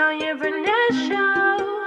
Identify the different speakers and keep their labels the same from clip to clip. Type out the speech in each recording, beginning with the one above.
Speaker 1: Tanya
Speaker 2: Barnett Show.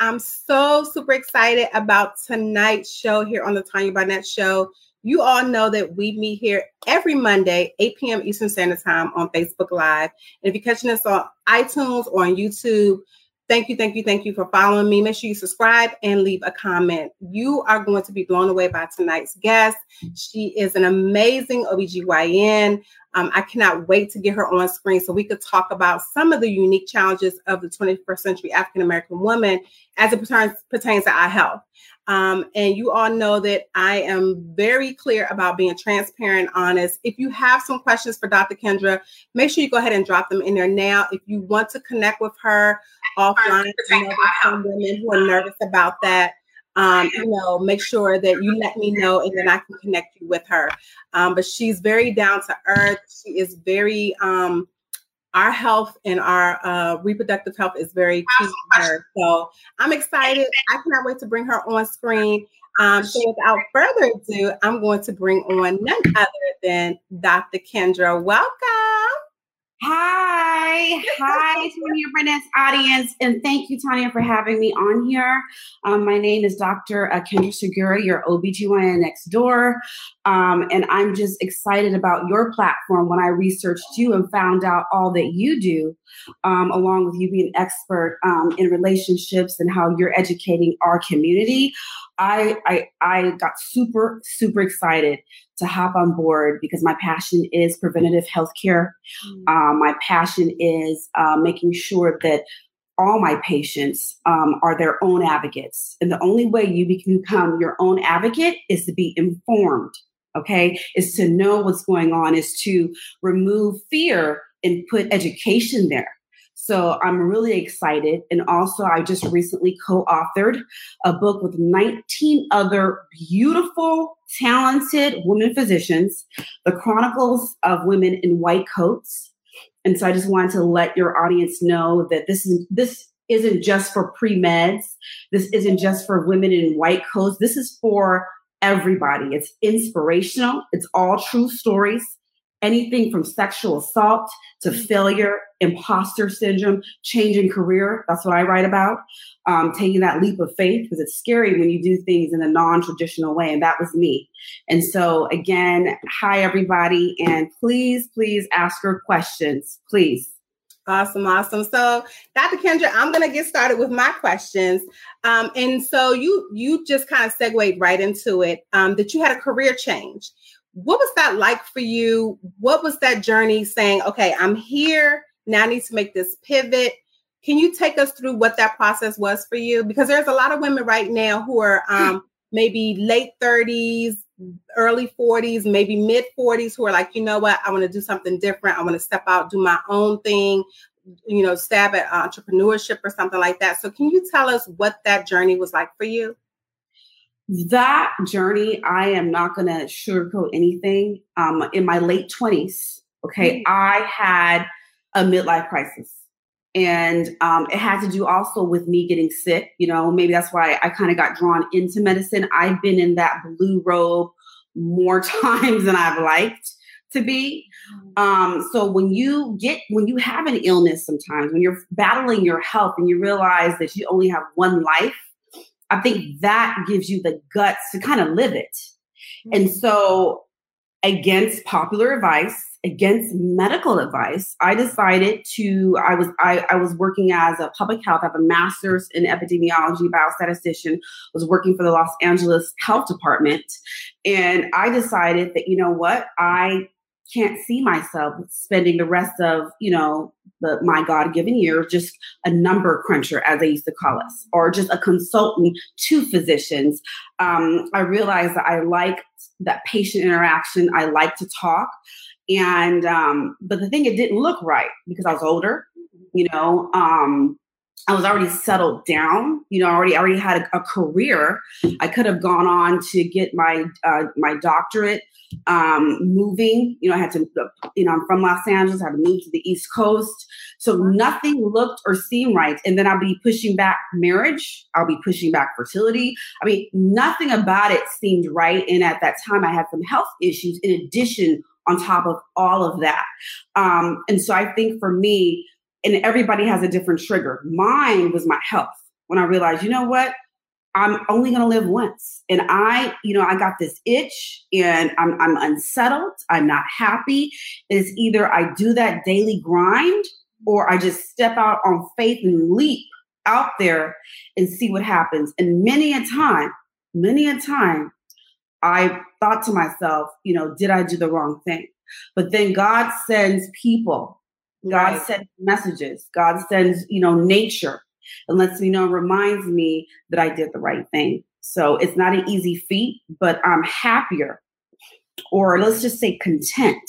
Speaker 2: I'm so super excited about tonight's show here on the Tanya Barnett Show. You all know that we meet here every Monday, 8 p.m. Eastern Standard Time on Facebook Live. And if you're catching us on iTunes or on YouTube, thank you, thank you, thank you for following me. Make sure you subscribe and leave a comment. You are going to be blown away by tonight's guest. She is an amazing OBGYN. Um, I cannot wait to get her on screen so we could talk about some of the unique challenges of the 21st century African American woman as it pertains, pertains to our health. Um, and you all know that I am very clear about being transparent, honest. If you have some questions for Dr. Kendra, make sure you go ahead and drop them in there now. If you want to connect with her offline, you know, some women who are nervous about that. Um, you know, make sure that you let me know and then I can connect you with her. Um, but she's very down to earth. She is very, um, our health and our uh, reproductive health is very key to her. So I'm excited. I cannot wait to bring her on screen. Um, so without further ado, I'm going to bring on none other than Dr. Kendra. Welcome.
Speaker 3: Hi, hi, Tanya Barnett's audience, and thank you, Tanya, for having me on here. Um, my name is Dr. Uh, Kendra Segura, your OBGYN next door, um, and I'm just excited about your platform. When I researched you and found out all that you do, um, along with you being an expert um, in relationships and how you're educating our community, I, I I got super super excited to hop on board because my passion is preventative healthcare. Um, my passion is uh, making sure that all my patients um, are their own advocates, and the only way you can become your own advocate is to be informed. Okay, is to know what's going on, is to remove fear and put education there. So I'm really excited. And also, I just recently co authored a book with 19 other beautiful, talented women physicians, The Chronicles of Women in White Coats. And so I just wanted to let your audience know that this is this isn't just for pre-meds. This isn't just for women in white coats. This is for everybody. It's inspirational. It's all true stories anything from sexual assault to failure, imposter syndrome, changing career. That's what I write about. Um, taking that leap of faith because it's scary when you do things in a non traditional way. And that was me. And so, again, hi, everybody. And please, please ask your questions. Please.
Speaker 2: Awesome, awesome. So, Dr. Kendra, I'm going to get started with my questions. Um, and so, you you just kind of segued right into it. Um, that you had a career change. What was that like for you? What was that journey saying, okay, I'm here, now I need to make this pivot? Can you take us through what that process was for you? Because there's a lot of women right now who are um, maybe late 30s, early 40s, maybe mid 40s who are like, you know what, I want to do something different. I want to step out, do my own thing, you know, stab at entrepreneurship or something like that. So, can you tell us what that journey was like for you?
Speaker 3: That journey, I am not going to sugarcoat anything. Um, in my late 20s, okay, mm-hmm. I had a midlife crisis. And um, it had to do also with me getting sick. You know, maybe that's why I kind of got drawn into medicine. I've been in that blue robe more times than I've liked to be. Um, so when you get when you have an illness sometimes, when you're battling your health and you realize that you only have one life, I think that gives you the guts to kind of live it. Mm-hmm. And so against popular advice against medical advice, I decided to. I was I, I was working as a public health. I have a master's in epidemiology, biostatistician. Was working for the Los Angeles Health Department, and I decided that you know what I can't see myself spending the rest of you know the, my god-given year just a number cruncher as they used to call us or just a consultant to physicians um, i realized that i like that patient interaction i like to talk and um, but the thing it didn't look right because I was older, you know. Um, I was already settled down, you know, already already had a, a career. I could have gone on to get my uh, my doctorate. Um, moving, you know, I had to, you know, I'm from Los Angeles. I had to move to the East Coast, so nothing looked or seemed right. And then I'll be pushing back marriage. I'll be pushing back fertility. I mean, nothing about it seemed right. And at that time, I had some health issues in addition on top of all of that. Um, and so I think for me, and everybody has a different trigger. Mine was my health when I realized, you know what? I'm only going to live once. And I, you know, I got this itch and I'm, I'm unsettled. I'm not happy. It's either I do that daily grind or I just step out on faith and leap out there and see what happens. And many a time, many a time, I thought to myself, you know, did I do the wrong thing? But then God sends people, God right. sends messages, God sends, you know, nature and lets me know, reminds me that I did the right thing. So it's not an easy feat, but I'm happier, or let's just say content.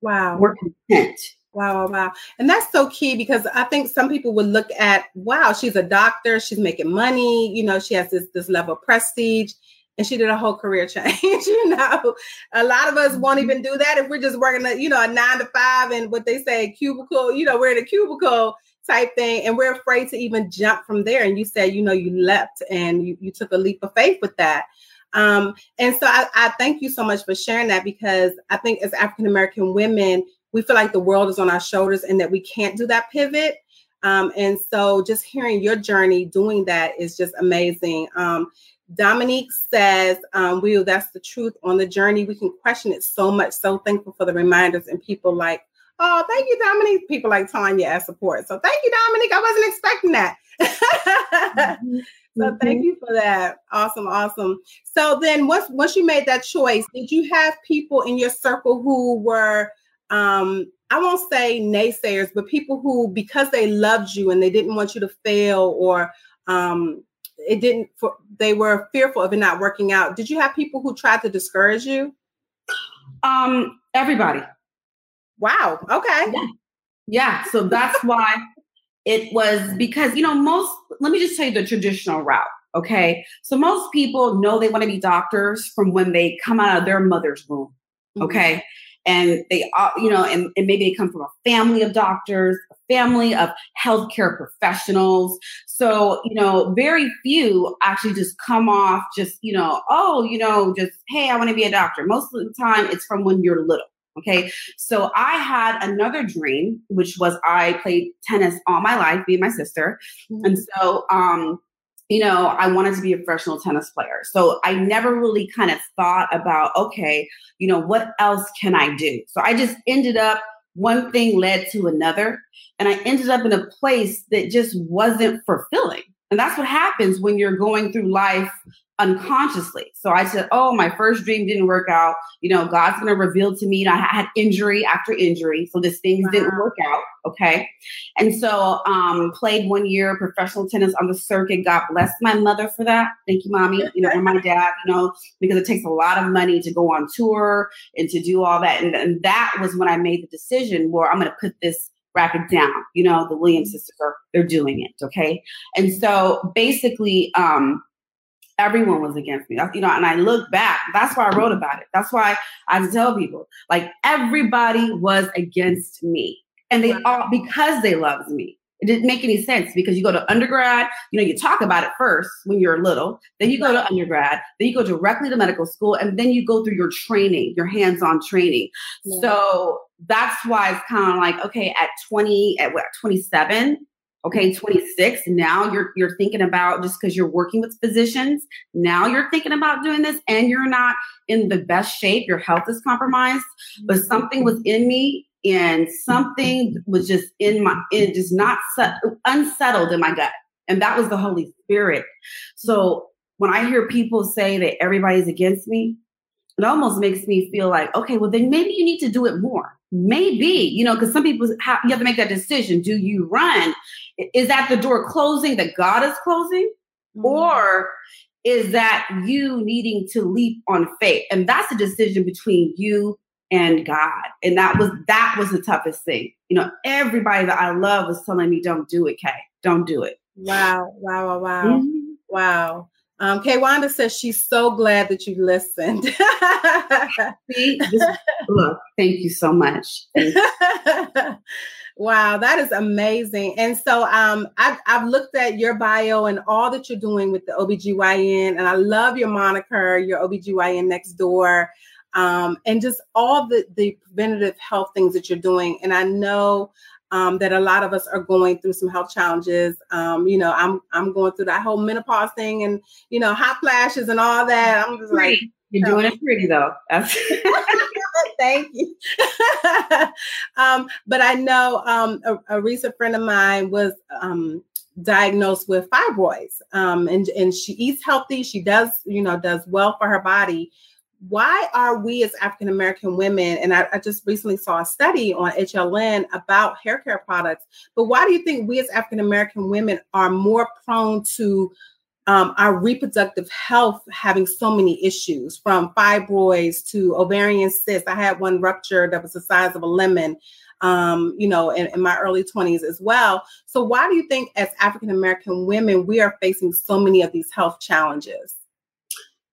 Speaker 2: Wow.
Speaker 3: We're content.
Speaker 2: Wow, wow, wow. And that's so key because I think some people would look at, wow, she's a doctor, she's making money, you know, she has this this level of prestige and she did a whole career change. you know, a lot of us won't even do that if we're just working a you know a nine to five and what they say cubicle. You know, we're in a cubicle type thing, and we're afraid to even jump from there. And you said, you know, you leapt and you, you took a leap of faith with that. Um, and so I, I thank you so much for sharing that because I think as African American women, we feel like the world is on our shoulders and that we can't do that pivot. Um, and so just hearing your journey doing that is just amazing. Um, Dominique says, um, Will, that's the truth on the journey. We can question it so much. So thankful for the reminders and people like, oh, thank you, Dominique. People like Tanya as support. So thank you, Dominique. I wasn't expecting that. mm-hmm. So mm-hmm. thank you for that. Awesome, awesome. So then once once you made that choice, did you have people in your circle who were um I won't say naysayers, but people who because they loved you and they didn't want you to fail or um it didn't for they were fearful of it not working out. Did you have people who tried to discourage you?
Speaker 3: Um everybody.
Speaker 2: Wow okay.
Speaker 3: Yeah, yeah. so that's why it was because you know most let me just tell you the traditional route okay? So most people know they want to be doctors from when they come out of their mother's womb mm-hmm. okay? mm-hmm and they are, you know, and, and maybe they come from a family of doctors, a family of healthcare professionals. So, you know, very few actually just come off just, you know, oh, you know, just, hey, I want to be a doctor. Most of the time it's from when you're little. Okay. So I had another dream, which was I played tennis all my life, me and my sister. Mm-hmm. And so um you know, I wanted to be a professional tennis player. So I never really kind of thought about, okay, you know, what else can I do? So I just ended up, one thing led to another. And I ended up in a place that just wasn't fulfilling. And that's what happens when you're going through life unconsciously. So I said, Oh, my first dream didn't work out. You know, God's going to reveal to me. And I had injury after injury. So this things wow. didn't work out. Okay. And so, um, played one year professional tennis on the circuit. God bless my mother for that. Thank you, mommy. You know, and my dad, you know, because it takes a lot of money to go on tour and to do all that. And, and that was when I made the decision where I'm going to put this racket down. You know, the Williams mm-hmm. sisters are, they're doing it. Okay. And so basically, um, everyone was against me. You know, and I look back, that's why I wrote about it. That's why I tell people, like everybody was against me. And they all because they loved me. It didn't make any sense because you go to undergrad, you know, you talk about it first when you're little, then you go to undergrad, then you go directly to medical school, and then you go through your training, your hands-on training. Yeah. So that's why it's kind of like, okay, at 20, at what 27, Okay, mm-hmm. 26. Now you're you're thinking about just because you're working with physicians, now you're thinking about doing this and you're not in the best shape, your health is compromised, but something was mm-hmm. in me and something was just in my it just not set, unsettled in my gut. And that was the Holy Spirit. So when I hear people say that everybody's against me, it almost makes me feel like, okay, well, then maybe you need to do it more. Maybe, you know, because some people have, you have to make that decision. Do you run? Is that the door closing that God is closing? Mm-hmm. Or is that you needing to leap on faith? And that's a decision between you and God. And that was that was the toughest thing. You know, everybody that I love was telling me, don't do it, Kay. Don't do it.
Speaker 2: Wow, wow, wow, wow. Mm-hmm. Wow. Um, Kay Wanda says she's so glad that you listened.
Speaker 3: See, look, thank you so much. You.
Speaker 2: wow, that is amazing. And so um, I've, I've looked at your bio and all that you're doing with the OBGYN, and I love your moniker, your OBGYN next door, um, and just all the, the preventative health things that you're doing. And I know um, that a lot of us are going through some health challenges. Um, you know, I'm I'm going through that whole menopause thing and you know hot flashes and all that. I'm just
Speaker 3: like you're doing it pretty though.
Speaker 2: Thank you. um, but I know um, a, a, recent friend of mine was um, diagnosed with fibroids, um, and and she eats healthy. She does you know does well for her body, why are we as African American women, and I, I, just recently saw a study on HLN about hair care products, but why do you think we as African American women are more prone to um, our reproductive health having so many issues from fibroids to ovarian cysts? I had one rupture that was the size of a lemon. Um, you know, in, in my early 20s as well. So, why do you think, as African American women, we are facing so many of these health challenges?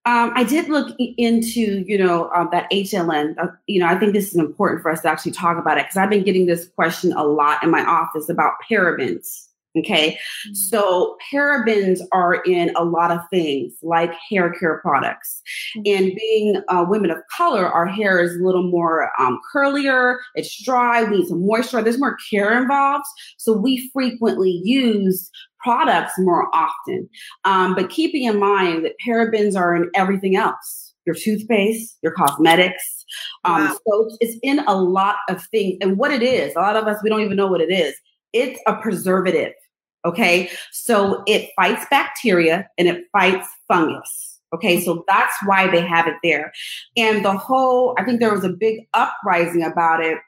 Speaker 3: Um, I did look into, you know, um, that HLN. Uh, you know, I think this is important for us to actually talk about it because I've been getting this question a lot in my office about parabens. Okay. Mm-hmm. So parabens are in a lot of things like hair care products. Mm-hmm. And being uh, women of color, our hair is a little more um, curlier, it's dry, we need some moisture, there's more care involved. So we frequently use products more often. Um, but keeping in mind that parabens are in everything else your toothpaste, your cosmetics, um, wow. soaps. It's in a lot of things. And what it is, a lot of us, we don't even know what it is. It's a preservative. Okay. So it fights bacteria and it fights fungus. Okay. So that's why they have it there. And the whole, I think there was a big uprising about it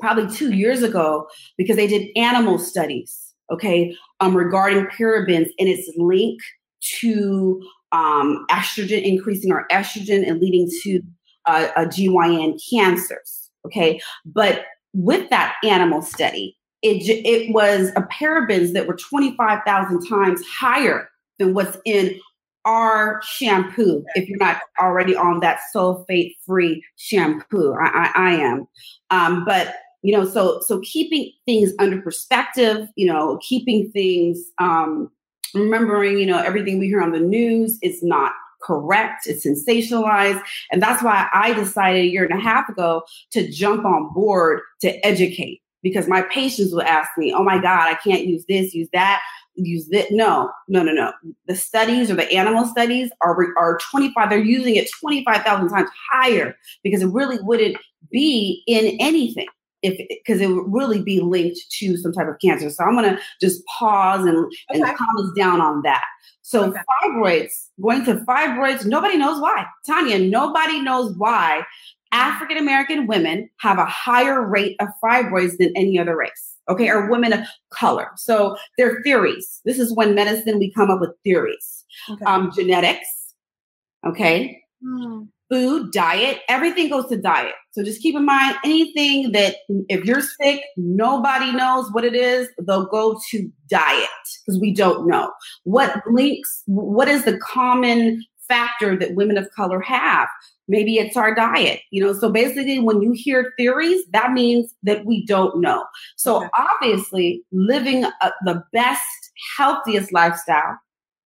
Speaker 3: probably two years ago because they did animal studies okay, um, regarding parabens and its link to um, estrogen, increasing our estrogen and leading to uh, a GYN cancers, okay? But with that animal study, it, it was a parabens that were 25,000 times higher than what's in our shampoo if you're not already on that sulfate free shampoo I, I, I am um, but you know so so keeping things under perspective you know keeping things um remembering you know everything we hear on the news is not correct it's sensationalized. And that's why i decided a year and a half ago to jump on board to educate because my patients would ask me oh my god i can't use this use that use this no no no no. The studies or the animal studies are are 25 they're using it 25,000 times higher because it really wouldn't be in anything if because it would really be linked to some type of cancer. So I'm gonna just pause and, okay. and calm us down on that. So okay. fibroids, going to fibroids, nobody knows why. Tanya, nobody knows why African American women have a higher rate of fibroids than any other race. Okay, or women of color. So they're theories. This is when medicine we come up with theories. Okay. Um, genetics. Okay. Mm food, diet, everything goes to diet. So just keep in mind anything that if you're sick, nobody knows what it is, they'll go to diet because we don't know. What links, what is the common factor that women of color have? Maybe it's our diet, you know. So basically, when you hear theories, that means that we don't know. So okay. obviously, living a, the best, healthiest lifestyle,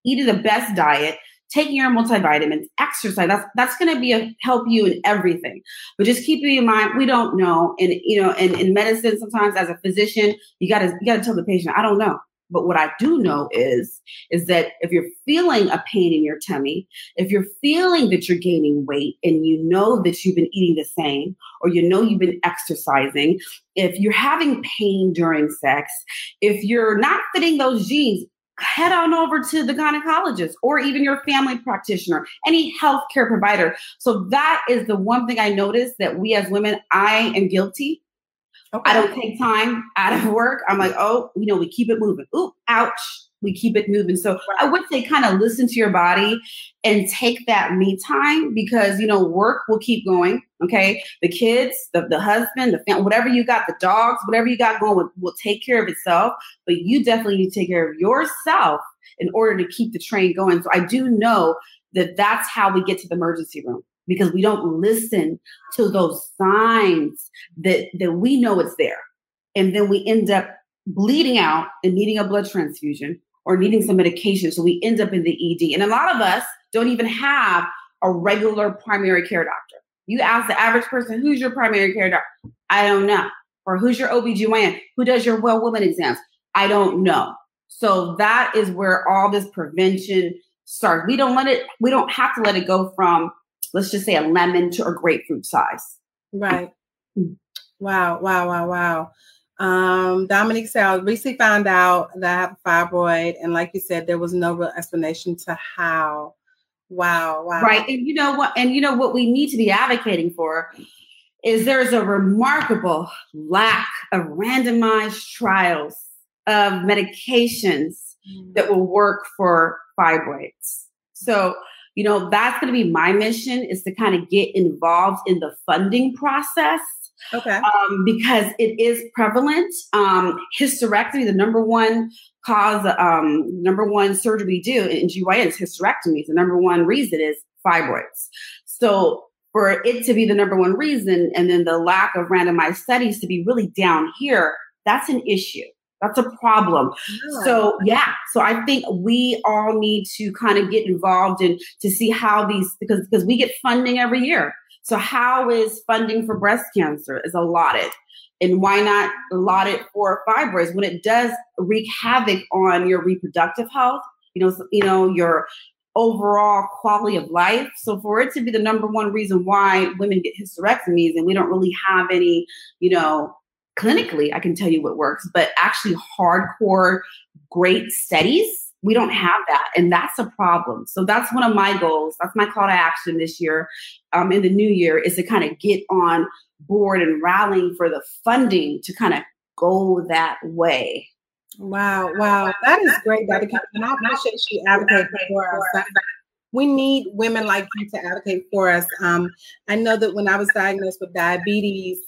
Speaker 3: eating the best diet, taking your multivitamins, exercise. That's that's going to be a help you in everything. But just keeping in mind, we don't know, and you know, and in medicine, sometimes as a physician, you got to you got to tell the patient, I don't know. But what I do know is, is that if you're feeling a pain in your tummy, if you're feeling that you're gaining weight and you know that you've been eating the same, or you know you've been exercising, if you're having pain during sex, if you're not fitting those jeans, head on over to the gynecologist or even your family practitioner, any healthcare provider. So that is the one thing I noticed that we as women, I am guilty Okay. I don't take time out of work. I'm like, oh, you know, we keep it moving. Ooh, ouch. We keep it moving. So. I would say kind of listen to your body and take that me time because, you know, work will keep going. Okay. The kids, the, the husband, the family, whatever you got, the dogs, whatever you got going will, will take care of itself. But you definitely need to take care of yourself in order to keep the train going. So I do know that that's how we get to the emergency room because we don't listen to those signs that, that we know it's there. And then we end up bleeding out and needing a blood transfusion or needing some medication. So we end up in the ED. And a lot of us don't even have a regular primary care doctor. You ask the average person, who's your primary care doctor? I don't know. Or who's your OBGYN? Who does your well woman exams? I don't know. So that is where all this prevention starts. We don't let it, we don't have to let it go from let's just say a lemon to a grapefruit size.
Speaker 2: Right. Mm. Wow, wow, wow, wow. Um, Dominique Sal recently found out that I have a fibroid, and like you said, there was no real explanation to how. Wow, wow.
Speaker 3: Right. And you know what? And you know what we need to be advocating for is there's a remarkable lack of randomized trials of medications mm. that will work for fibroids. So you know, that's going to be my mission is to kind of get involved in the funding process.
Speaker 2: Okay.
Speaker 3: Um, because it is prevalent. Um, hysterectomy, the number one cause, um, number one surgery we do in GYN is hysterectomy. The number one reason is fibroids. So for it to be the number one reason and then the lack of randomized studies to be really down here, that's an issue. That's a problem. Yeah. So yeah, so I think we all need to kind of get involved in to see how these because because we get funding every year. So how is funding for breast cancer is allotted? And why not allot it for fibroids when it does wreak havoc on your reproductive health, you know, you know, your overall quality of life. So for it to be the number one reason why women get hysterectomies and we don't really have any, you know, clinically, I can tell you what works, but actually hardcore, great studies, we don't have that. And that's a problem. So that's one of my goals. That's my call to action this year um, in the new year is to kind of get on board and rallying for the funding to kind of go that way.
Speaker 2: Wow, wow. That is great. Kim. And I appreciate you advocating for us. We need women like you to advocate for us. Um, I know that when I was diagnosed with diabetes,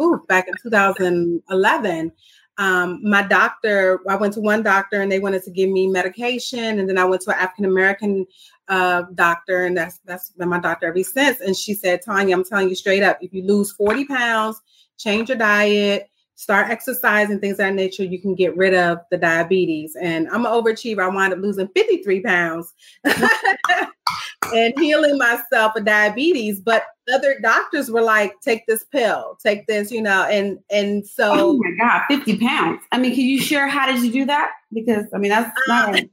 Speaker 2: ooh, back in 2011, um, my doctor, I went to one doctor and they wanted to give me medication. And then I went to an African American uh, doctor, and that's that's been my doctor ever since. And she said, Tanya, I'm telling you straight up, if you lose 40 pounds, change your diet, start exercising, things of that nature, you can get rid of the diabetes. And I'm an overachiever. I wound up losing 53 pounds. and healing myself of diabetes. But other doctors were like, take this pill, take this, you know, and and so
Speaker 3: Oh my God, 50 pounds. I mean, can you share how did you do that? Because I mean that's not um,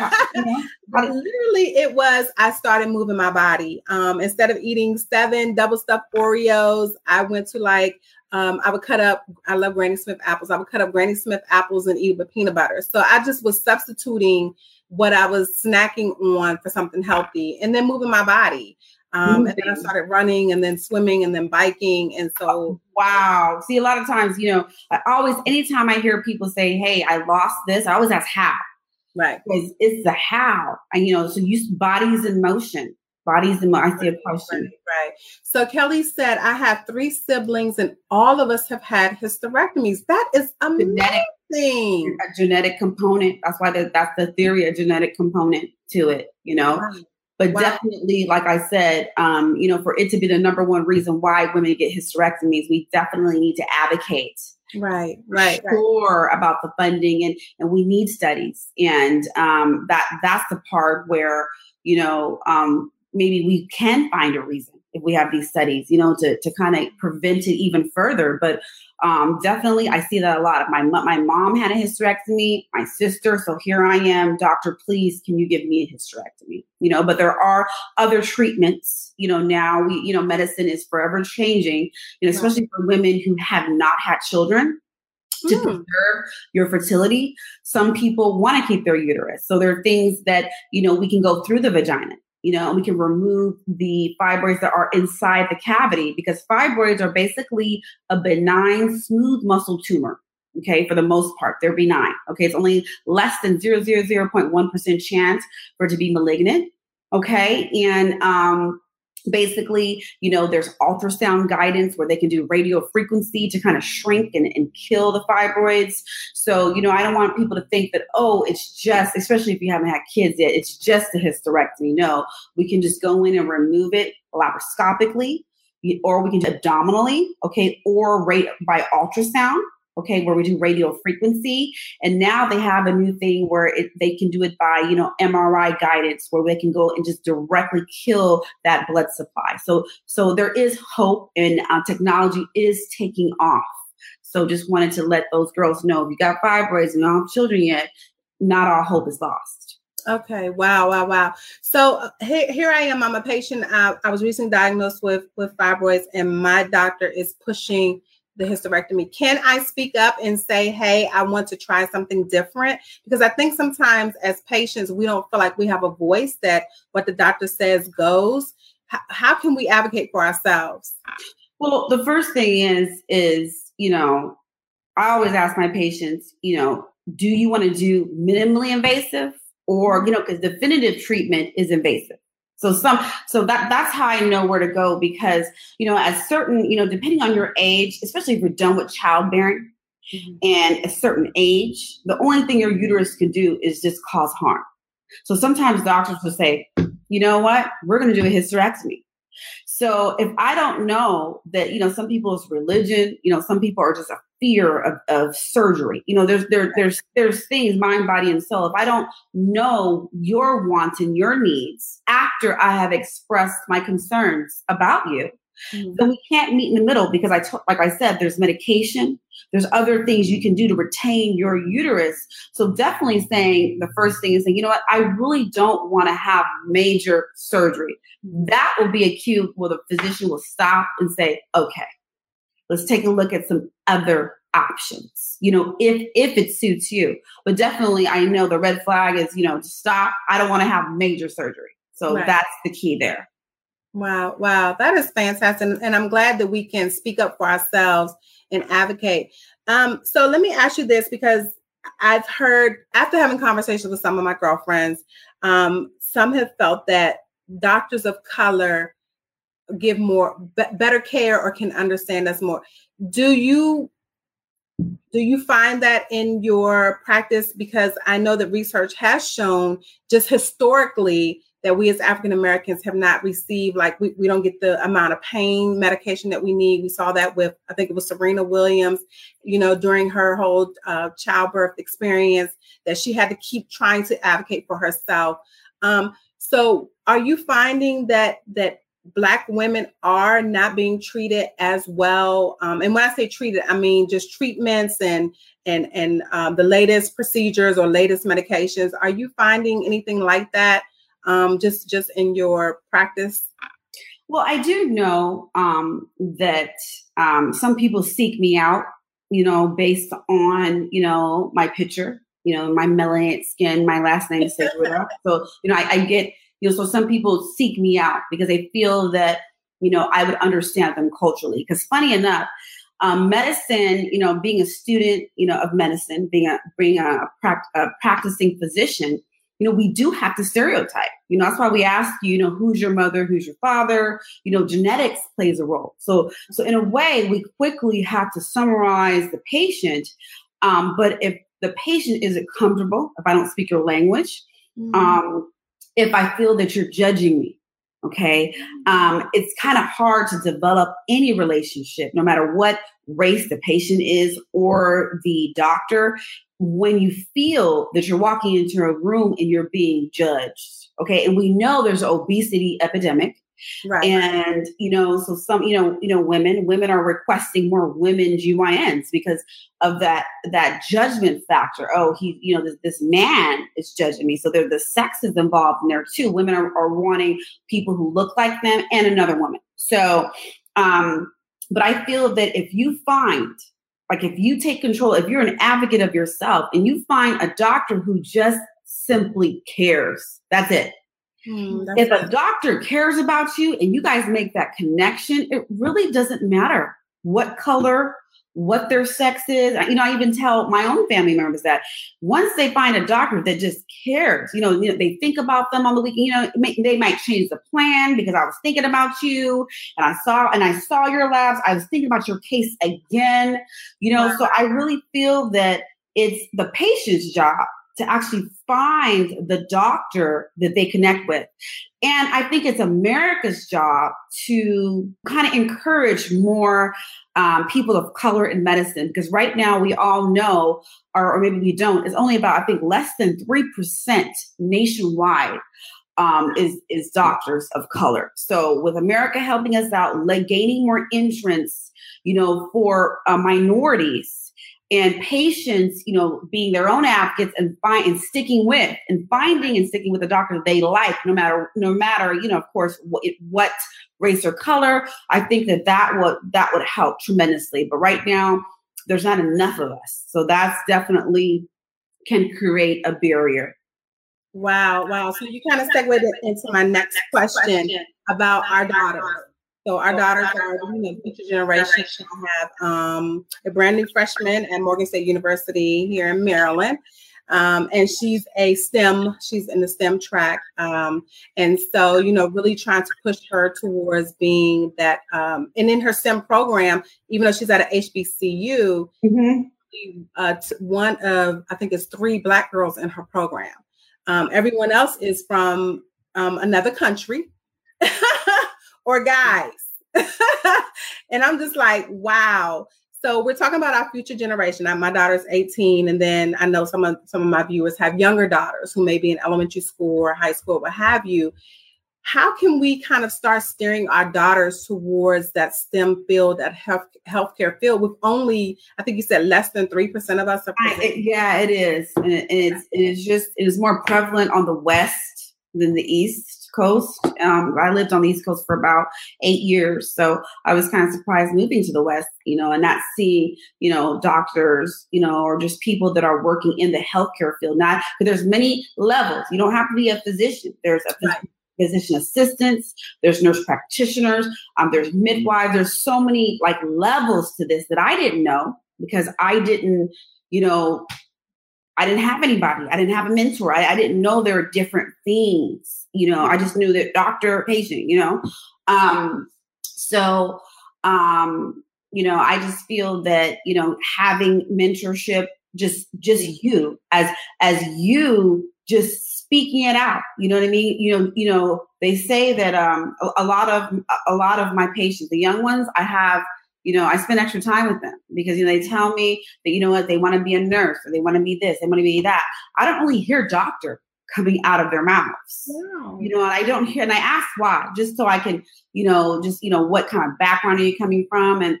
Speaker 2: you know, literally it was I started moving my body. Um, instead of eating seven double stuffed Oreos, I went to like um, I would cut up, I love Granny Smith apples. I would cut up Granny Smith apples and eat with peanut butter. So I just was substituting what I was snacking on for something healthy and then moving my body. Um, and then I started running and then swimming and then biking. And so,
Speaker 3: oh, wow. See, a lot of times, you know, I always, anytime I hear people say, Hey, I lost this, I always ask how.
Speaker 2: Right.
Speaker 3: Because it's the how. And, you know, so use bodies in motion. Bodies in motion. I see a question.
Speaker 2: Right. So Kelly said, I have three siblings and all of us have had hysterectomies. That is amazing. Genetic thing.
Speaker 3: a genetic component. That's why the, that's the theory, a genetic component to it, you know. Right. But wow. definitely, like I said, um, you know, for it to be the number one reason why women get hysterectomies, we definitely need to advocate.
Speaker 2: Right, right,
Speaker 3: sure right. about the funding and and we need studies and um, that that's the part where you know um, maybe we can find a reason if we have these studies, you know, to, to kind of prevent it even further. But um, definitely, I see that a lot. My my mom had a hysterectomy, my sister. So here I am, doctor. Please, can you give me a hysterectomy? You know, but there are other treatments. You know, now we, you know, medicine is forever changing, and especially for women who have not had children to
Speaker 2: Hmm.
Speaker 3: preserve your fertility. Some people want to keep their uterus. So there are things that, you know, we can go through the vagina, you know, and we can remove the fibroids that are inside the cavity because fibroids are basically a benign, smooth muscle tumor. Okay, for the most part, they're benign. Okay, it's only less than 0.1% chance for it to be malignant. Okay, and um, basically, you know, there's ultrasound guidance where they can do radio frequency to kind of shrink and, and kill the fibroids. So, you know, I don't want people to think that, oh, it's just, especially if you haven't had kids yet, it's just a hysterectomy. No, we can just go in and remove it laparoscopically, or we can do abdominally, okay, or rate by ultrasound. Okay, where we do radio frequency, and now they have a new thing where it, they can do it by you know MRI guidance, where they can go and just directly kill that blood supply. So, so there is hope, and uh, technology is taking off. So, just wanted to let those girls know if you got fibroids and don't have children yet, not all hope is lost.
Speaker 2: Okay. Wow. Wow. Wow. So uh, here, here I am. I'm a patient. Uh, I was recently diagnosed with with fibroids, and my doctor is pushing the hysterectomy. Can I speak up and say, "Hey, I want to try something different"? Because I think sometimes as patients, we don't feel like we have a voice that what the doctor says goes. How, how can we advocate for ourselves?
Speaker 3: Well, the first thing is, is, you know, I always ask my patients, you know, do you want to do minimally invasive or, you know, because definitive treatment is invasive. So some, so that that's how I know where to go because, you know, at certain, you know, depending on your age, especially if you're done with childbearing mm-hmm. and a certain age, the only thing your uterus can do is just cause harm. So sometimes doctors will say, you know what, we're going to do a hysterectomy. So if I don't know that, you know, some people's religion, you know, some people are just a fear of, of surgery. You know, there's there there's there's things, mind, body, and soul. If I don't know your wants and your needs after I have expressed my concerns about you,
Speaker 2: Mhm.
Speaker 3: then we can't meet in the middle because I t- like I said, there's medication, there's other things you can do to retain your uterus. So definitely saying the first thing is saying, you know what, I really don't want to have major surgery. That will be a cue where the physician will stop and say, okay, let's take a look at some other options. You know, if if it suits you. But definitely I know the red flag is, you know, to stop. I don't want to have major surgery. So
Speaker 2: Right.
Speaker 3: that's the key there.
Speaker 2: Wow, wow, that is fantastic, and, and I'm glad that we can speak up for ourselves and advocate. Um, so let me ask you this because I've heard after having conversations with some of my girlfriends, um, some have felt that doctors of color give more be- better care or can understand us more. Do you do you find that in your practice? Because I know that research has shown just historically that we as African Americans have not received, like we, we don't get the amount of pain medication that we need. We saw that with, I think it was Serena Williams, you know, during her whole uh, childbirth experience, that she had to keep trying to advocate for herself. Um, so are you finding that that black women are not being treated as well? Um, and when I say treated, I mean just treatments and and and um, the latest procedures or latest medications. Are you finding anything like that? um, just just in your practice?
Speaker 3: Well, I do know um, that um, some people seek me out, you know, based on you know my picture, you know, my melanated skin. My last name is Segura, so you know I, I get you know. So some people seek me out because they feel that you know I would understand them culturally. Because funny enough, um, medicine, you know, being a student, you know, of medicine, being a being a, a practicing physician you know, we do have to stereotype. You know, that's why we ask you, you know, who's your mother, who's your father? You know, genetics plays a role. So, so in a way, we quickly have to summarize the patient. Um, but if the patient isn't comfortable, if I don't speak your language,
Speaker 2: Mm-hmm.
Speaker 3: um, if I feel that you're judging me, okay, um, it's kind of hard to develop any relationship, no matter what race the patient is or the doctor when you feel that you're walking into a room and you're being judged. Okay. And we know there's an obesity epidemic.
Speaker 2: Right.
Speaker 3: And you know, so some, you know, you know, women, women are requesting more women GYNs because of that that judgment factor. Oh, he, you know, this, this man is judging me. So there the sex is involved in there too. Women are, are wanting people who look like them and another woman. So um, but I feel that if you find like if you take control, if you're an advocate of yourself and you find a doctor who just simply cares, that's it
Speaker 2: Hmm,
Speaker 3: if a doctor cares about you and you guys make that connection, it really doesn't matter what color, what their sex is. You know, I even tell my own family members that once they find a doctor that just cares, you know, you know they think about them on the weekend, you know, may, they might change the plan because I was thinking about you and I saw and I saw your labs. I was thinking about your case again, you know, so I really feel that it's the patient's job to actually find the doctor that they connect with. And I think it's America's job to kind of encourage more um, people of color in medicine because right now we all know, or, or maybe we don't, it's only about, I think, less than 3% nationwide. Um, is is doctors of color. So with America helping us out, like gaining more entrance, you know, for uh, minorities, and patients, you know, being their own advocates and find and sticking with and finding and sticking with a doctor that they like, no matter no matter you know, of course, what, what race or color. I think that that would that would help tremendously. But right now, there's not enough of us, so that's definitely can create a barrier.
Speaker 2: Wow, wow. So you kind of segued into my next question about our daughters. So our daughters are, you know, future generation. I have um, a brand new freshman at Morgan State University here in Maryland. Um, and she's a STEM, she's in the STEM track. Um, and so, you know, really trying to push her towards being that. Um, and in her STEM program, even though she's at an HBCU,
Speaker 3: Mm-hmm.
Speaker 2: uh, t- one of, I think it's three Black girls in her program. Um, everyone else is from um, another country. or guys. and I'm just like, wow. So we're talking about our future generation. My daughter's 18, and then I know some of some of my viewers have younger daughters who may be in elementary school or high school, what have you. How can we kind of start steering our daughters towards that STEM field, that health healthcare field, with only I think you said less than three percent of us? Are
Speaker 3: I, yeah, it is, and, it, and it's it is just it is more prevalent on the west than the east Coast. Um, I lived on the East Coast for about eight years, so I was kind of surprised moving to the West, you know, and not seeing, you know, doctors, you know, or just people that are working in the healthcare field. Not because there's many levels. You don't have to be a physician. There's a
Speaker 2: Right.
Speaker 3: physician assistants. There's nurse practitioners. Um, there's midwives. There's so many like levels to this that I didn't know because I didn't, you know, I didn't have anybody. I didn't have a mentor. I, I didn't know there were different things. You know, I just knew that doctor, patient, you know. Um, so um, you know, I just feel that, you know, having mentorship, just just you as as you just speaking it out. You know what I mean? You know, you know, they say that um a, a lot of a lot of my patients, the young ones, I have you know, I spend extra time with them because you know they tell me that you know what they want to be a nurse or they want to be this, they want to be that. I don't really hear doctor coming out of their mouths.
Speaker 2: Wow.
Speaker 3: You know, and I don't hear, and I ask why, just so I can, you know, just you know, what kind of background are you coming from, and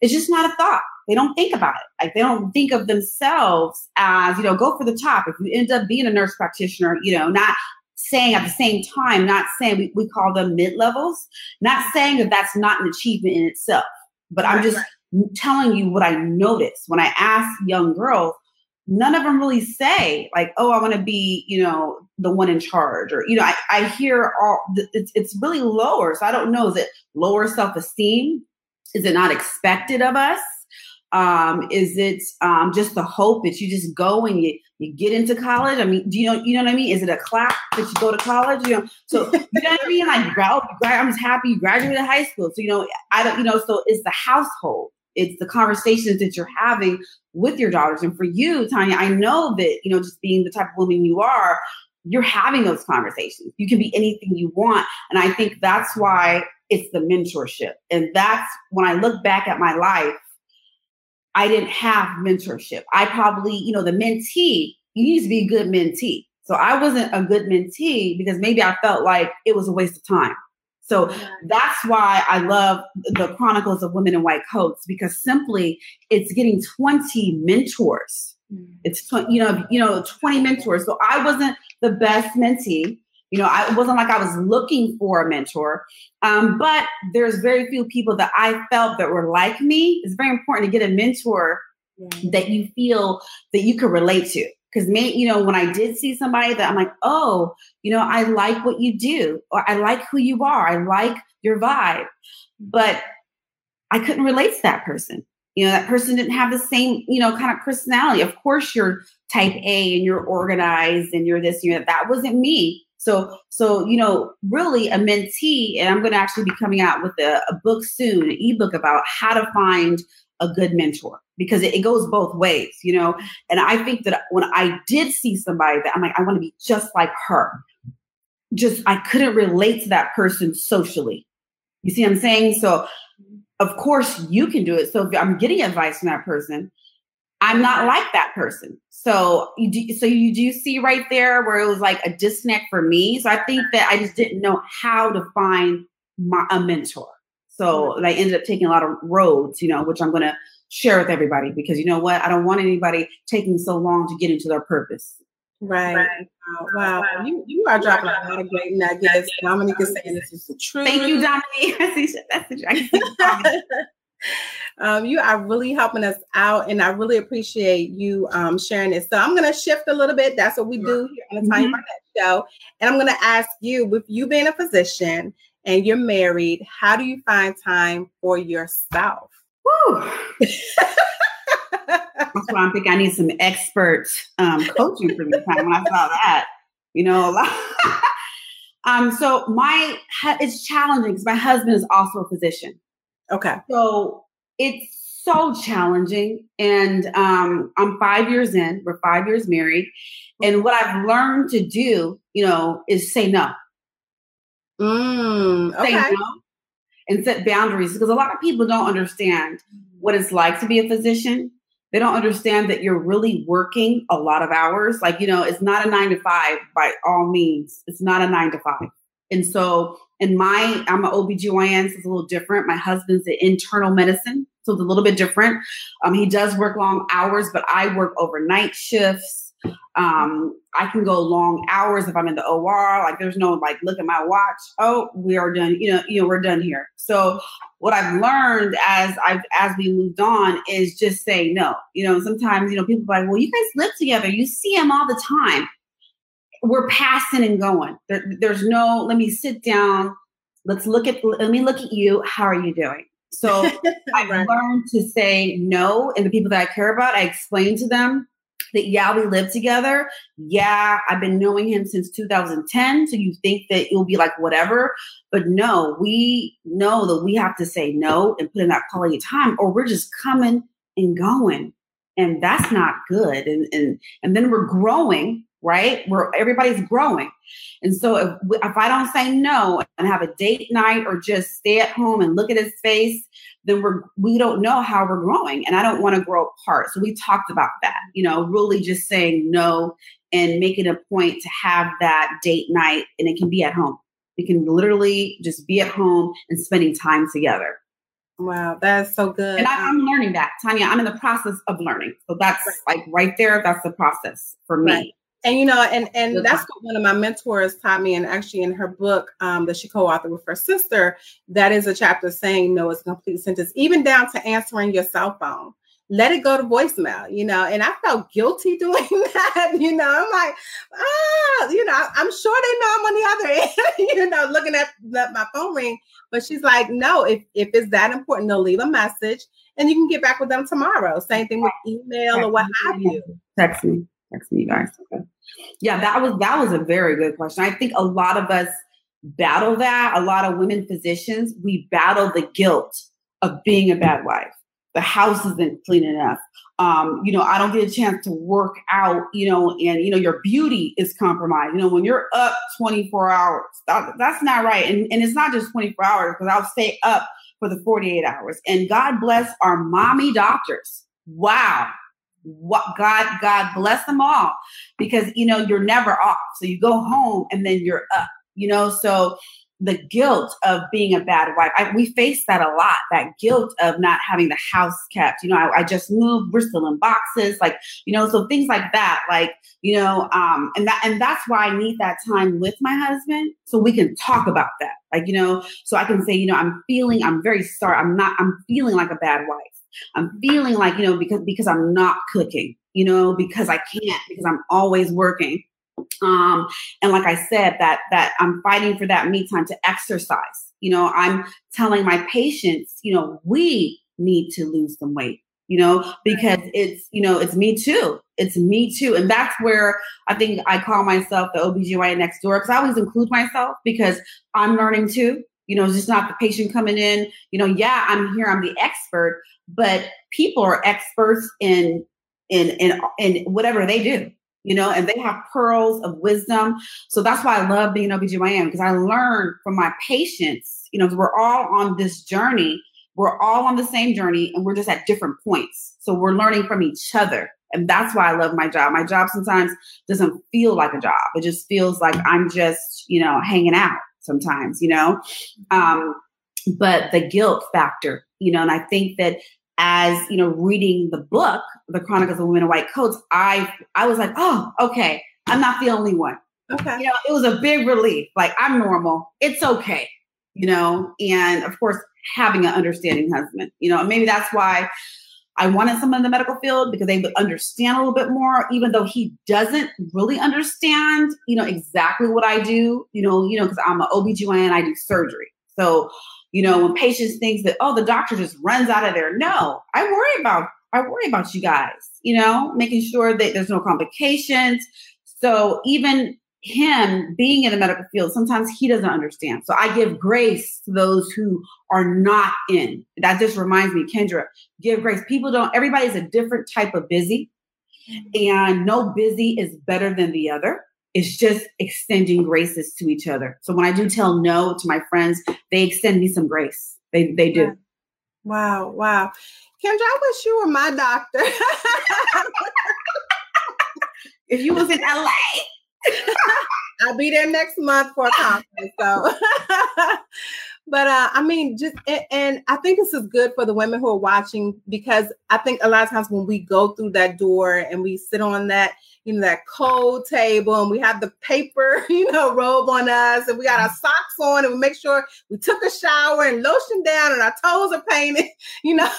Speaker 3: it's just not a thought. They don't think about it. Like they don't think of themselves as, you know, go for the top. If you end up being a nurse practitioner, you know, not saying at the same time, not saying we, we call them mid levels, not saying that that's not an achievement in itself. But I'm just telling you what I notice when I ask young girls. None of them really say like, "Oh, I want to be, you know, the one in charge," or you know, I, I hear all. It's it's really lower. So I don't know. Is it lower self esteem? Is it not expected of us? Um, is it um, just the hope that you just go and you you get into college? I mean, do you know you know what I mean? Is it a clap that you go to college? You know, so you know what I mean? Like, I'm just happy you graduated high school. So you know, I don't, you know, so it's the household, it's the conversations that you're having with your daughters, and for you, Tanya, I know that you know, just being the type of woman you are, you're having those conversations. You can be anything you want, and I think that's why it's the mentorship, and that's when I look back at my life. I didn't have mentorship. I probably, you know, the mentee, you need to be a good mentee. So I wasn't a good mentee because maybe I felt like it was a waste of time. So that's why I love the Chronicles of Women in White Coats because simply it's getting 20 mentors.
Speaker 2: Mm.
Speaker 3: It's 20, you know, you know, 20 mentors. So I wasn't the best mentee. You know, I, it wasn't like I was looking for a mentor, um, but there's very few people that I felt that were like me. It's very important to get a mentor
Speaker 2: Yeah.
Speaker 3: that you feel that you can relate to. Because me, you know, when I did see somebody that I'm like, oh, you know, I like what you do, or I like who you are, I like your vibe, but I couldn't relate to that person. You know, that person didn't have the same, you know, kind of personality. Of course, you're type A and you're organized and you're this, you're that. That wasn't me. So, so you know, really a mentee, and I'm going to actually be coming out with a, a book soon, an ebook about how to find a good mentor because it, it goes both ways, you know. And I think that when I did see somebody that I'm like, I want to be just like her, just I couldn't relate to that person socially. You see what I'm saying? So, of course, you can do it. So, if I'm getting advice from that person, I'm not like that person. So, you do, so you do see right there where it was like a disconnect for me. So, I think that I just didn't know how to find my, a mentor. So, mm-hmm. I ended up taking a lot of roads, you know, which I'm going to share with everybody because you know what? I don't want anybody taking so long to get into their purpose.
Speaker 2: Right. Wow. wow. You, you are dropping a lot of great nuggets. Dominique is saying this is the truth.
Speaker 3: Thank you, Dominique. That's the, I see the comment.
Speaker 2: um, you are really helping us out, and I really appreciate you um, sharing this. So I'm going to shift a little bit. That's what we do here on the Tanya
Speaker 3: Mhm.
Speaker 2: Barnett Show, and I'm going to ask you, with you being a physician and you're married, how do you find time for yourself?
Speaker 3: That's why I think I need some expert um, coaching for this time when I saw that. You know, a lot. um, so my it's challenging because my husband is also a physician.
Speaker 2: Okay.
Speaker 3: So it's so challenging. And um, I'm five years in, we're five years married. And what I've learned to do, you know, is say no.
Speaker 2: Mm,
Speaker 3: Say no and set boundaries because a lot of people don't understand what it's like to be a physician. They don't understand that you're really working a lot of hours. Like, you know, it's not a nine to five by all means. It's not a nine to five. And so in my, I'm an OBGYN, so it's a little different. My husband's an internal medicine, so it's a little bit different. Um, he does work long hours, but I work overnight shifts. Um, I can go long hours if I'm in the OR. Like there's no like look at my watch. Oh, we are done. You know, you know, we're done here. So what I've learned as I've as we moved on is just say no. You know, sometimes you know people are like, well, you guys live together. You see him all the time. We're passing and going. There, there's no. Let me sit down. Let's look at. Let me look at you. How are you doing? So I've
Speaker 2: Right.
Speaker 3: learned to say no, and the people that I care about, I explain to them that yeah, we live together. Yeah, I've been knowing him since 2010. So you think that it'll be like whatever, but no, we know that we have to say no and put in that quality time, or we're just coming and going, and that's not good. And and and then we're growing, right? Where everybody's growing, and so if we- if I don't say no and have a date night or just stay at home and look at his face, then we're we don't know how we're growing and i don't want to grow apart. So we talked about that you know really just saying no and making a point to have that date night and it can be at home. We can literally just be at home and spending time together.
Speaker 2: Wow, that's so good.
Speaker 3: and I, i'm learning that. Tanya i'm in the process of learning. So that's like right there that's the process for me.
Speaker 2: Right. And you know, and and
Speaker 3: Good
Speaker 2: that's what one of my mentors taught me. And actually, in her book um, that she co-authored with her sister, that is a chapter saying no is a complete sentence, even down to answering your cell phone. Let it go to voicemail, you know. And I felt guilty doing that, you know. I'm like, ah, you know, I'm sure they know I'm on the other end, you know, looking at let my phone ring. But she's like, no, if if it's that important, they'll leave a message, and you can get back with them tomorrow. Same thing with email or what have you.
Speaker 3: text me you guys. Okay. yeah that was that was a very good question. I think a lot of us battle that. A lot of women physicians we battle the guilt of being a bad wife. The house isn't clean enough. Um, you know i don't get a chance to work out you know and you know your beauty is compromised. You know when you're up 24 hours that, that's not right. And, and it's not just 24 hours because i'll stay up for the 48 hours. And god bless our mommy doctors. Wow what God God bless them all because you know you're never off. So you go home and then you're up. You know, so the guilt of being a bad wife. I, we face that a lot. That guilt of not having the house kept. You know, I, I, just moved. We're still in boxes. Like you know, so things like that. Like you know, um, and that and that's why I need that time with my husband so we can talk about that. Like you know, so I can say, you know, I'm feeling. I'm very sorry. I'm not. I'm feeling like a bad wife. I'm feeling like you know because because I'm not cooking. You know, because I can't because I'm always working um, and like I said, that that I'm fighting for that me time to exercise. You know, I'm telling my patients, you know, we need to lose some weight, you know, because it's, you know, it's me too. It's me too. And that's where I think I call myself the OBGYN next door because I always include myself because I'm learning too. You know, it's just not the patient coming in, you know, yeah, I'm here, I'm the expert, but people are experts in in in in whatever they do you know, and they have pearls of wisdom. So that's why I love being an OBGYN because I learn from my patients. You know, we're all on this journey. We're all on the same journey and we're just at different points. So we're learning from each other. And that's why I love my job. My job sometimes doesn't feel like a job. It just feels like I'm just, you know, hanging out sometimes, you know. Um, but the guilt factor, you know, and I think that as you know reading the book the chronicles of women in white coats i i was like oh okay i'm not the only one. Okay. You know it was a big relief like i'm normal it's okay you know? And of course having an understanding husband you know? Maybe that's why i wanted someone in the medical field because they would understand a little bit more even though he doesn't really understand you know exactly what i do you know you know because i'm an obgyn i do surgery so you know, when patients think that, oh, the doctor just runs out of there. No, I worry about, I worry about you guys, you know, making sure that there's no complications. So even him being in the medical field, sometimes he doesn't understand. So I give grace to those who are not in. That just reminds me, Kendra, give grace. People don't, everybody's a different type of busy, and no busy is better than the other. It's just extending graces to each other. So when I do tell no to my friends, they extend me some grace. They they do.
Speaker 2: Wow, wow. Kendra, I wish you were my doctor.
Speaker 3: if you was in LA.
Speaker 2: I'll be there next month for a conference. So but uh, I mean, just and, and, I think this is good for the women who are watching because I think a lot of times when we go through that door and we sit on that you know, that cold table and we have the paper, you know, robe on us and we got our socks on and we make sure we took a shower and lotion down and our toes are painted, you know.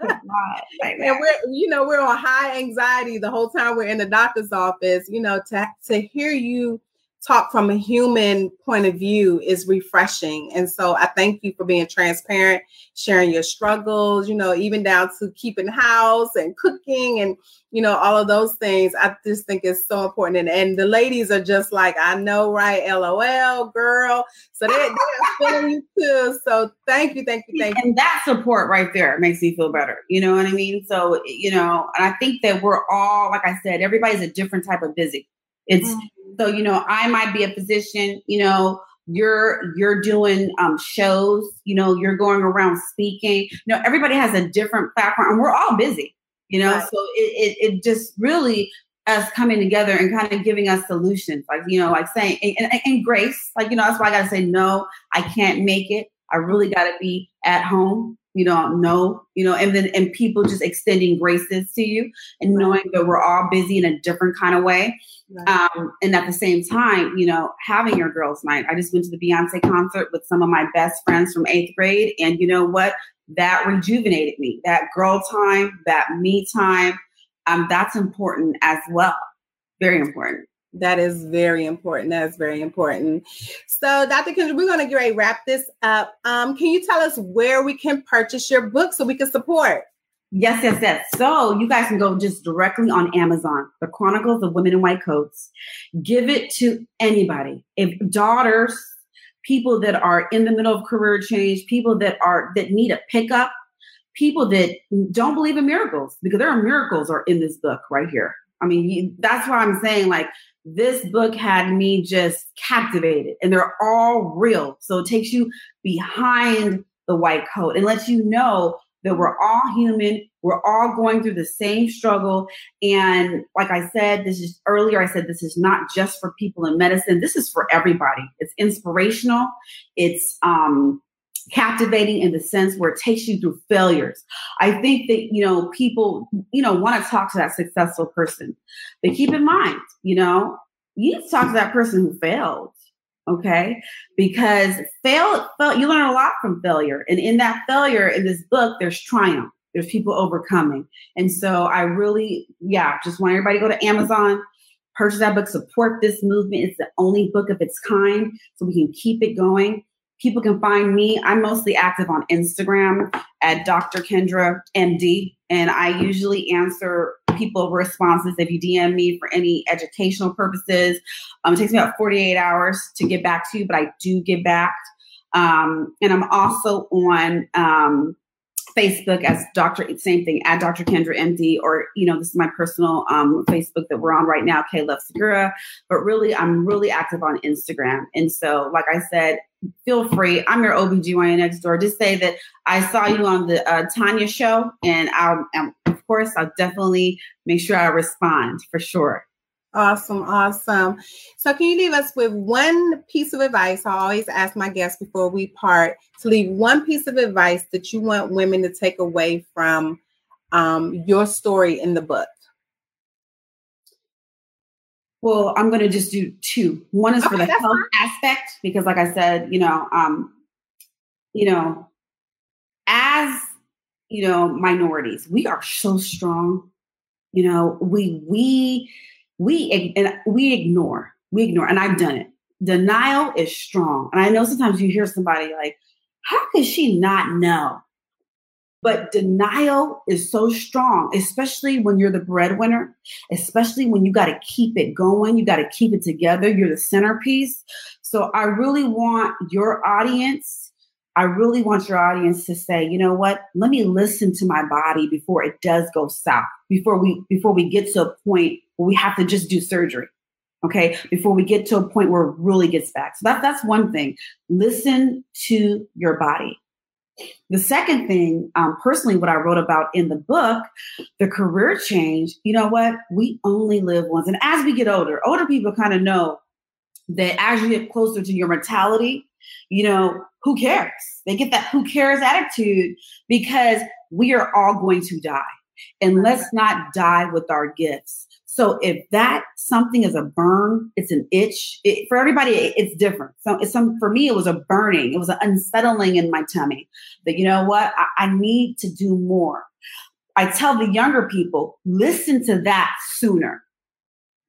Speaker 2: and we're, you know, we're on high anxiety the whole time we're in the doctor's office, you know, to to hear you talk from a human point of view is refreshing. And so I thank you for being transparent, sharing your struggles, you know, even down to keeping house and cooking and, you know, all of those things. I just think it's so important. And, and the ladies are just like, I know, right? LOL, girl. So they, they're feeling you too. So thank you, thank you, thank
Speaker 3: you. And that support right there makes me feel better. You know what I mean? So, you know, and I think that we're all, like I said, everybody's a different type of busy. It's, mm-hmm so, you know, I might be a physician, you know, you're you're doing um, shows, you know, you're going around speaking. You know, everybody has a different platform and we're all busy, you know. Right. So it, it, it just really us coming together and kind of giving us solutions, like you know, like saying and, and, and grace, like you know, that's why I gotta say no, I can't make it. I really gotta be at home you don't know, you know, and then and people just extending graces to you and knowing that we're all busy in a different kind of way. Right. Um, and at the same time, you know, having your girls' night. I just went to the Beyonce concert with some of my best friends from eighth grade, and you know what? That rejuvenated me. That girl time, that me time, um, that's important as well. Very important.
Speaker 2: That is very important. That is very important. So, Dr. Kendra, we're going to get ready wrap this up. Um, can you tell us where we can purchase your book so we can support?
Speaker 3: Yes, yes, yes. So you guys can go just directly on Amazon, The Chronicles of Women in White Coats. Give it to anybody. If daughters, people that are in the middle of career change, people that are that need a pickup, people that don't believe in miracles, because there are miracles are in this book right here. I mean, that's why I'm saying like this book had me just captivated and they're all real. So it takes you behind the white coat and lets you know that we're all human. We're all going through the same struggle. And like I said, this is earlier, I said this is not just for people in medicine. This is for everybody. It's inspirational. It's um, captivating in the sense where it takes you through failures. I think that, you know, people, you know, want to talk to that successful person. But keep in mind, you know, you need to talk to that person who failed okay? Because fail, fail you learn a lot from failure. And in that failure in this book there's triumph. There's people overcoming. And so i really yeah just want everybody to go to amazon purchase that book support this movement. It's the only book of its kind so we can keep it going people can find me i'm mostly active on instagram at dr kendra md and i usually answer people responses if you DM me for any educational purposes. Um, it takes me about 48 hours to get back to you, but I do get back. Um, and I'm also on um, Facebook as Dr. Same thing at Dr. Kendra MD, or you know, this is my personal um, Facebook that we're on right now, K Love Segura. But really, I'm really active on Instagram, and so, like I said, feel free. I'm your OBGYN next door. Just say that I saw you on the uh, Tanya show, and I'll, um, of course, I'll definitely make sure I respond for sure.
Speaker 2: Awesome, awesome. So, can you leave us with one piece of advice? I always ask my guests before we part to leave one piece of advice that you want women to take away from um, your story in the book.
Speaker 3: Well, I'm going to just do two. One is okay, for the health fine. aspect because, like I said, you know, um, you know, as you know, minorities, we are so strong. You know, we we we and we ignore, we ignore, and I've done it. Denial is strong, and I know sometimes you hear somebody like, "How could she not know?" But denial is so strong, especially when you're the breadwinner, especially when you got to keep it going, you got to keep it together. You're the centerpiece. So I really want your audience, I really want your audience to say, you know what? Let me listen to my body before it does go south, before we before we get to a point where we have to just do surgery. Okay, before we get to a point where it really gets back. So that, that's one thing. Listen to your body. The second thing, um, personally, what I wrote about in the book, the career change, you know what? We only live once. And as we get older, older people kind of know that as you get closer to your mortality, you know, who cares? They get that who cares attitude because we are all going to die. And let's not die with our gifts. So if that something is a burn, it's an itch. It, for everybody, it, it's different. So it's some for me, it was a burning. It was an unsettling in my tummy. That you know what, I, I need to do more. I tell the younger people, listen to that sooner.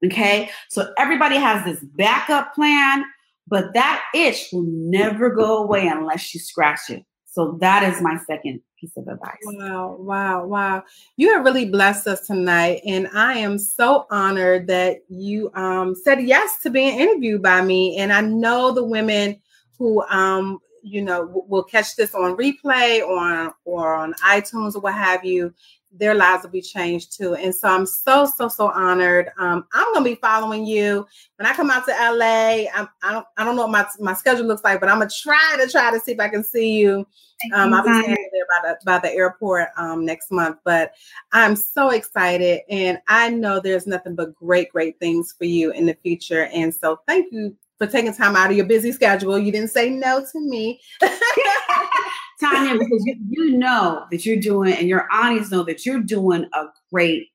Speaker 3: Okay, so everybody has this backup plan, but that itch will never go away unless you scratch it. So that is my second piece of advice.
Speaker 2: Wow, wow, wow. You have really blessed us tonight. And I am so honored that you um, said yes to being interviewed by me. And I know the women who um, you know will catch this on replay or or on iTunes or what have you their lives will be changed too. And so I'm so, so, so honored. Um, I'm gonna be following you when I come out to LA. I'm, I don't, I don't know what my my schedule looks like, but I'm gonna try to try to see if I can see you. Um, I'll be standing there by the by the airport um, next month. But I'm so excited, and I know there's nothing but great, great things for you in the future. And so thank you for taking time out of your busy schedule. You didn't say no to me.
Speaker 3: Tanya, because you, you know that you're doing, and your audience know that you're doing a great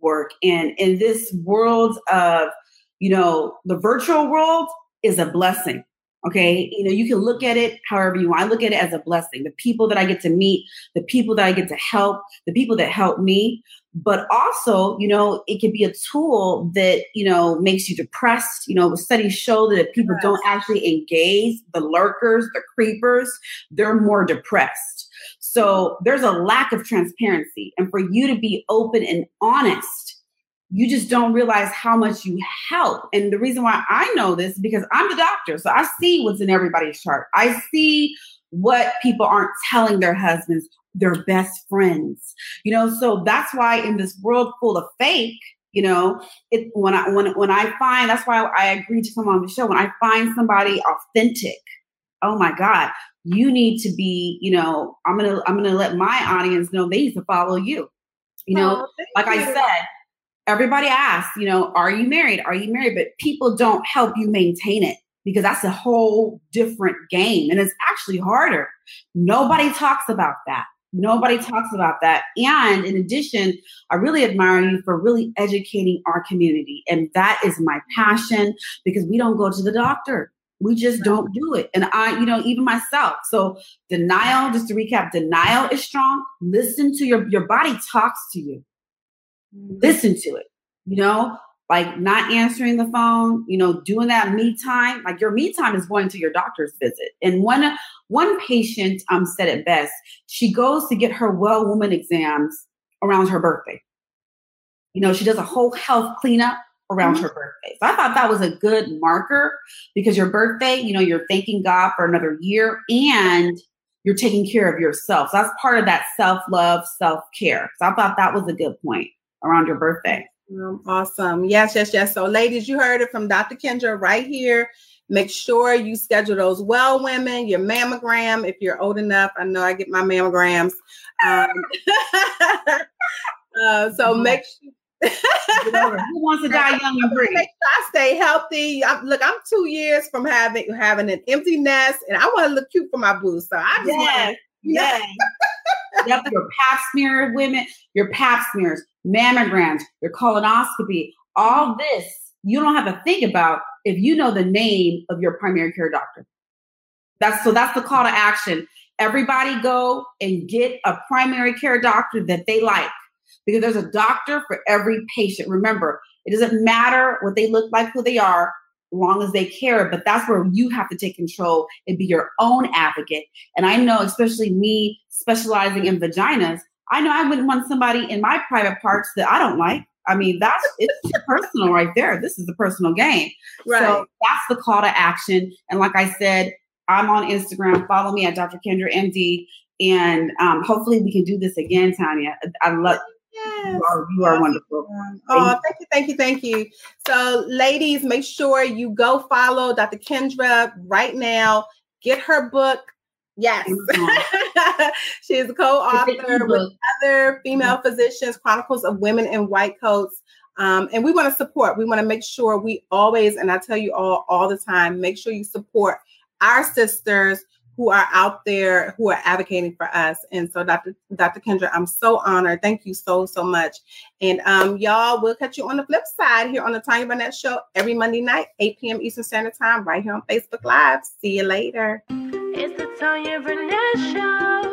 Speaker 3: work. And in this world of, you know, the virtual world is a blessing. Okay. You know, you can look at it however you want. I look at it as a blessing. The people that I get to meet, the people that I get to help, the people that help me. But also, you know, it can be a tool that, you know, makes you depressed. You know, studies show that if people don't actually engage the lurkers, the creepers, they're more depressed. So there's a lack of transparency. And for you to be open and honest you just don't realize how much you help. And the reason why I know this is because I'm the doctor. So I see what's in everybody's chart. I see what people aren't telling their husbands, their best friends. You know, so that's why in this world full of fake, you know, it when I when when I find that's why I agreed to come on the show. When I find somebody authentic, oh my God, you need to be, you know, I'm gonna I'm gonna let my audience know they need to follow you. You know,
Speaker 2: Oh,
Speaker 3: like I said, everybody asks, you know, are you married? Are you married? But people don't help you maintain it because that's a whole different game and it's actually harder. Nobody talks about that. Nobody talks about that. And in addition, I really admire you for really educating our community. And that is my passion because we don't go to the doctor. We just don't do it. And I, you know, even myself. So denial, just to recap, denial is strong. Listen to your your body talks to you mm-hmm. listen to it you know like not answering the phone you know doing that me time like your me time is going to your doctor's visit. And one one patient um said it best she goes to get her well woman exams around her birthday. You know she does a whole health cleanup around her birthday. So i thought that was a good marker because your birthday you know you're thanking god for another year and you're taking care of yourself. So that's part of that self-love self-care. So i thought that was a good point around your birthday
Speaker 2: Um, awesome. Yes, yes, yes. So, ladies, you heard it from Dr. Kendra right here. Make sure you schedule those well women, your mammogram if you're old enough. I know I get my mammograms. Um, uh, so make sure.
Speaker 3: Who wants to die young and
Speaker 2: Make
Speaker 3: pretty?
Speaker 2: sure I stay healthy. I'm, look, I'm two years from having having an empty nest, and I want to look cute for my boo. So I just want
Speaker 3: Yes, yes. Yep, your pap smear women, your pap smears, mammograms, your colonoscopy, all this you don't have to think about if you know the name of your primary care doctor. That's so that's the call to action. Everybody go and get a primary care doctor that they like because there's a doctor for every patient. Remember, it doesn't matter what they look like, who they are, long as they care. But that's where you have to take control and be your own advocate. And I know, especially me specializing in vaginas, I know I wouldn't want somebody in my private parts that I don't like. I mean, that's it's personal right there. This is the personal game.
Speaker 2: right.
Speaker 3: So that's the call to action. And like I said, I'm on Instagram. Follow me at Dr. Kendra MD. And um, hopefully we can do this again, Tanya. I love
Speaker 2: Yes.
Speaker 3: you are, you are wonderful.
Speaker 2: Um, Oh, thank you, thank you, thank you. So, ladies, make sure you go follow Dr. Kendra right now. Get her book. Yes. she is a co-author with other female physicians, Chronicles of Women in White Coats. Um, and we want to support. We want to make sure we always, and I tell you all all the time, make sure you support our sisters who are out there who are advocating for us. And so, Dr. Dr. Kendra, I'm so honored. Thank you so so much. And um, y'all, we'll catch you on the flip side here on the Tanya Barnett Show every Monday night, 8 p.m. Eastern Standard Time, right here on Facebook Live. See you later.
Speaker 1: It's the Tanya Barnett Show.